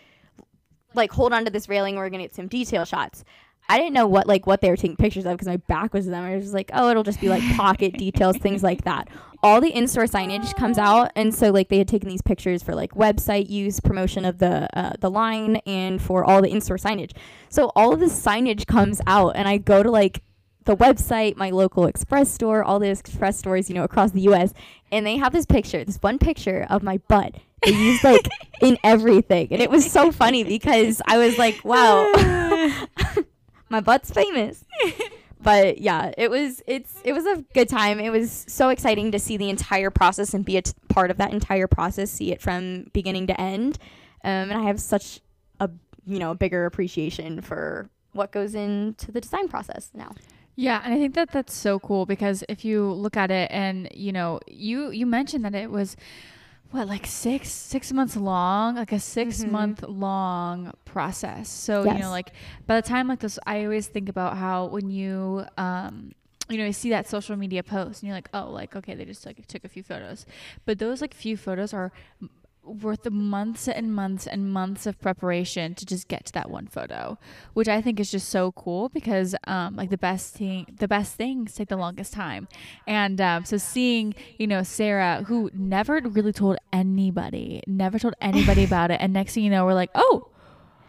like hold on to this railing, we're gonna get some detail shots. I didn't know what like what they were taking pictures of because my back was to them. I was just like, oh, it'll just be like pocket details, things like that. All the in-store signage comes out, and so like they had taken these pictures for like website use, promotion of the uh, the line, and for all the in-store signage. So all of the signage comes out, and I go to like the website, my local express store, all the express stores, you know, across the US, and they have this picture, this one picture of my butt. They used like in everything. And it was so funny because I was like, wow, my butt's famous. But yeah, it was it's it was a good time. It was so exciting to see the entire process and be a t- part of that entire process, see it from beginning to end. Um, and I have such a you know bigger appreciation for what goes into the design process now. Yeah, and I think that that's so cool because if you look at it and you know, you you mentioned that it was what like 6 6 months long, like a 6 Mhm. month long process. So, you know, like by the time like this I always think about how when you um you know, you see that social media post and you're like, "Oh, like okay, they just like took a few photos." But those like few photos are worth of months and months and months of preparation to just get to that one photo which i think is just so cool because um like the best thing the best things take the longest time. And um so seeing you know sarah who never really told anybody never told anybody about it. And next thing you know we're like oh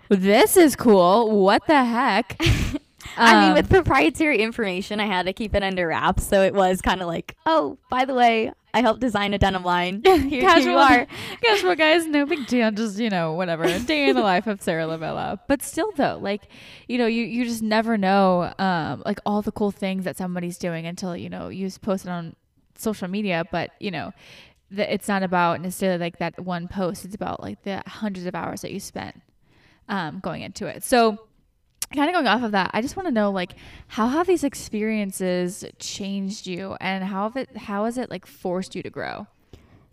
this is cool. What the heck? I mean, Um, with proprietary information, I had to keep it under wraps. So it was kind of like, oh, by the way, I helped design a denim line. Here, casual you are. casual guys no big deal. Just you know whatever. Day in the life of sarah lavella. But still though like you know you, you just never know um like all the cool things that somebody's doing until you know you post it on social media. But you know the, it's not about necessarily like that one post. It's about like the hundreds of hours that you spent um going into it. So kind of going off of that i just want to know like how have these experiences changed you and how have it how has it like forced you to grow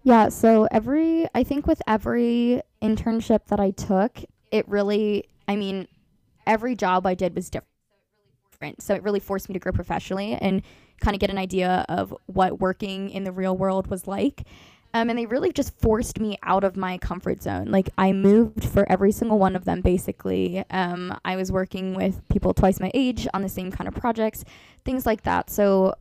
Yeah. So every, I think with every internship that I took, it really, I mean, every job I did was different. So it really forced me to grow professionally and kind of get an idea of what working in the real world was like. Um, and they really just forced me out of my comfort zone. Like I moved for every single one of them, basically. Um, I was working with people twice my age on the same kind of projects, things like that. So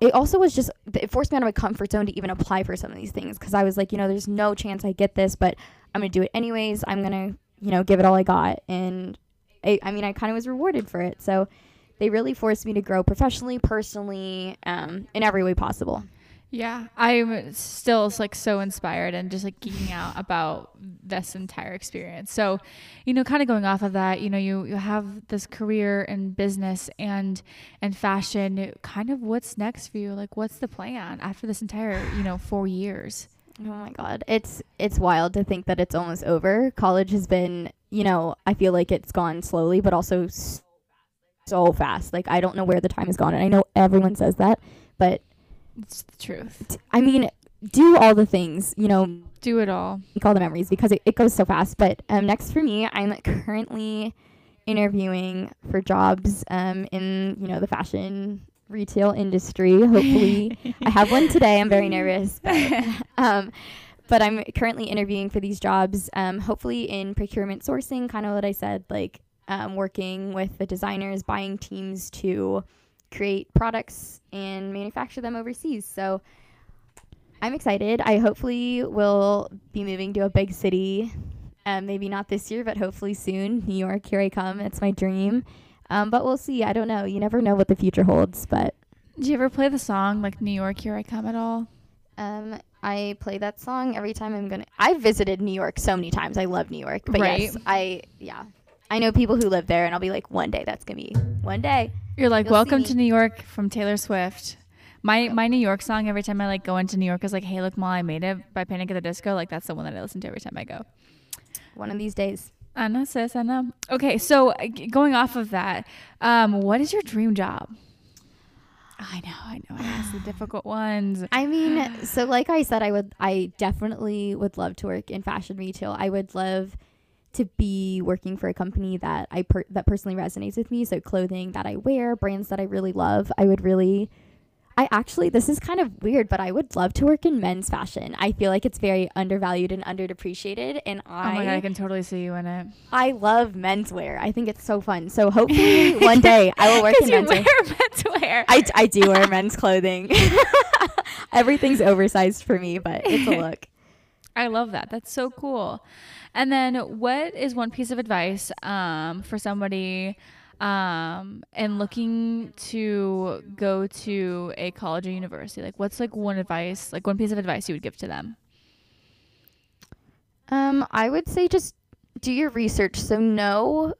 it also was just it forced me out of my comfort zone to even apply for some of these things because I was like, you know, there's no chance I get this, but I'm gonna do it anyways. I'm gonna, you know, give it all I got, and I, I mean, I kind of was rewarded for it. So they really forced me to grow professionally, personally, um, in every way possible. Yeah, I'm still like so inspired and just like geeking out about this entire experience. So, you know, kind of going off of that, you know, you you have this career in business and and fashion. Kind of what's next for you? Like, what's the plan after this entire you know four years? Oh my god, it's it's wild to think that it's almost over. College has been, you know, I feel like it's gone slowly, but also so fast. Like I don't know where the time has gone, and I know everyone says that, but It's the truth. I mean, do all the things, you know, Do it all. make all the memories because it, it goes so fast. But um, next for me, I'm currently interviewing for jobs um, in you know the fashion retail industry. Hopefully, I have one today. I'm very nervous, but, um, but I'm currently interviewing for these jobs. Um, hopefully in procurement sourcing, kind of what I said, like um, working with the designers, buying teams to create products and manufacture them overseas. So I'm excited. I hopefully will be moving to a big city. Um, maybe not this year, but hopefully soon. New York, here I come. It's my dream. Um, but we'll see. I don't know. You never know what the future holds. But Do you ever play the song like New York, Here I Come at all? um, I play that song every time I'm gonna. I've visited New York so many times. I love New York. But yes, I yeah. I know people who live there, and I'll be like, one day that's gonna be one day. You're like, You'll welcome to New York from Taylor Swift. My my New York song every time I like go into New York is like, Hey look, Ma, I made it by Panic at the Disco. Like that's the one that I listen to every time I go. One of these days. I know, sis. I know. Okay, so uh, going off of that, um, what is your dream job? I know, I know. I asked the difficult ones. I mean, so like I said, I would, I definitely would love to work in fashion retail. I would love to be working for a company that I per- that personally resonates with me. So clothing that I wear, brands that I really love. I would really I actually, this is kind of weird, but I would love to work in men's fashion. I feel like it's very undervalued and underappreciated, and I, oh my god, I can totally see you in it. I love menswear. I think it's so fun. So hopefully one day I will work in you menswear. wear menswear. I, I do wear men's clothing. Everything's oversized for me, but it's a look. I love that. That's so cool. And then, what is one piece of advice um, for somebody um, and looking to go to a college or university? Like, what's like one advice, like one piece of advice you would give to them? Um, I would say just do your research. So know,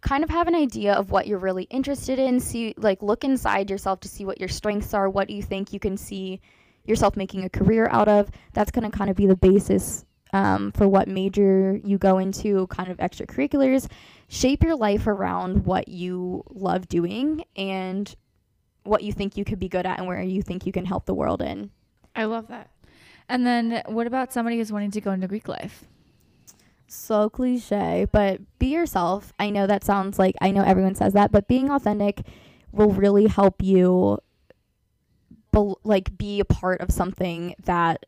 kind of have an idea of what you're really interested in. See, like, look inside yourself to see what your strengths are. What do you think you can see yourself making a career out of? That's going to kind of be the basis um, for what major you go into, kind of extracurriculars. Shape your life around what you love doing and what you think you could be good at and where you think you can help the world in. I love that. And then, what about somebody who's wanting to go into Greek life? so cliche, but be yourself. I know that sounds like I know everyone says that, but being authentic will really help you be, like be a part of something that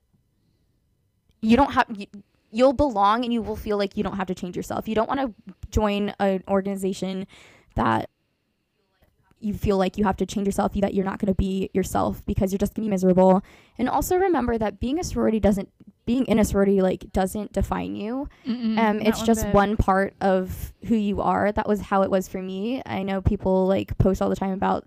you don't have you, you'll belong and you will feel like you don't have to change yourself. You don't want to join an organization that you feel like you have to change yourself, that you're not going to be yourself because you're just going to be miserable. And also remember that being a sorority doesn't being in a sorority like doesn't define you. Mm-mm, Um, it's one just bit. one part of who you are. That was how it was for me. I know people like post all the time about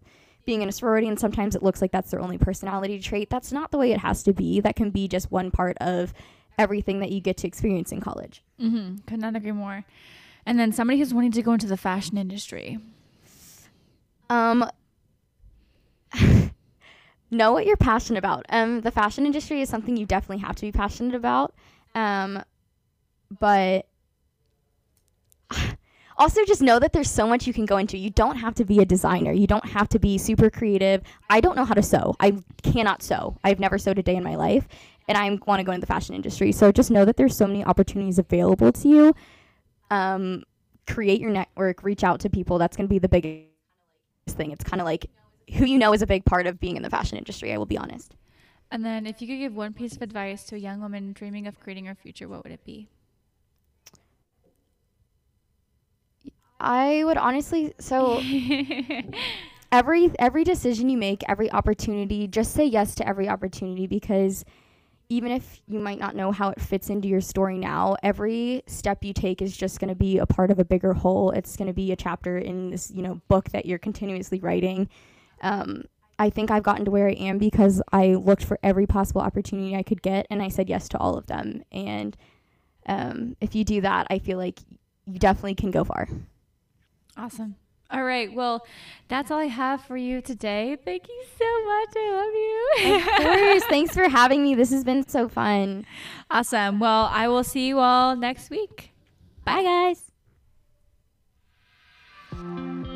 being in a sorority, and sometimes it looks like that's their only personality trait. That's not the way it has to be. That can be just one part of everything that you get to experience in college. Mm-hmm. Could not agree more. And then somebody who's wanting to go into the fashion industry. Um, know what you're passionate about. Um, the fashion industry is something you definitely have to be passionate about. Um, but also just know that there's so much you can go into. You don't have to be a designer. You don't have to be super creative. I don't know how to sew. I cannot sew. I've never sewed a day in my life, and I want to go into the fashion industry. So just know that there's so many opportunities available to you. Um, create your network. Reach out to people. That's going to be the biggest thing. It's kind of like who you know is a big part of being in the fashion industry. I will be honest. And then, if you could give one piece of advice to a young woman dreaming of creating her future, what would it be? I would honestly so every every decision you make, every opportunity, just say yes to every opportunity because even if you might not know how it fits into your story now, every step you take is just going to be a part of a bigger whole. It's going to be a chapter in this, you know, book that you're continuously writing. Um, I think I've gotten to where I am because I looked for every possible opportunity I could get and I said yes to all of them. And um, if you do that, I feel like you definitely can go far. Awesome. All right. Well, that's all I have for you today. Thank you so much. I love you. Of course. Thanks for having me. This has been so fun. Awesome. Well, I will see you all next week. Bye, Bye guys.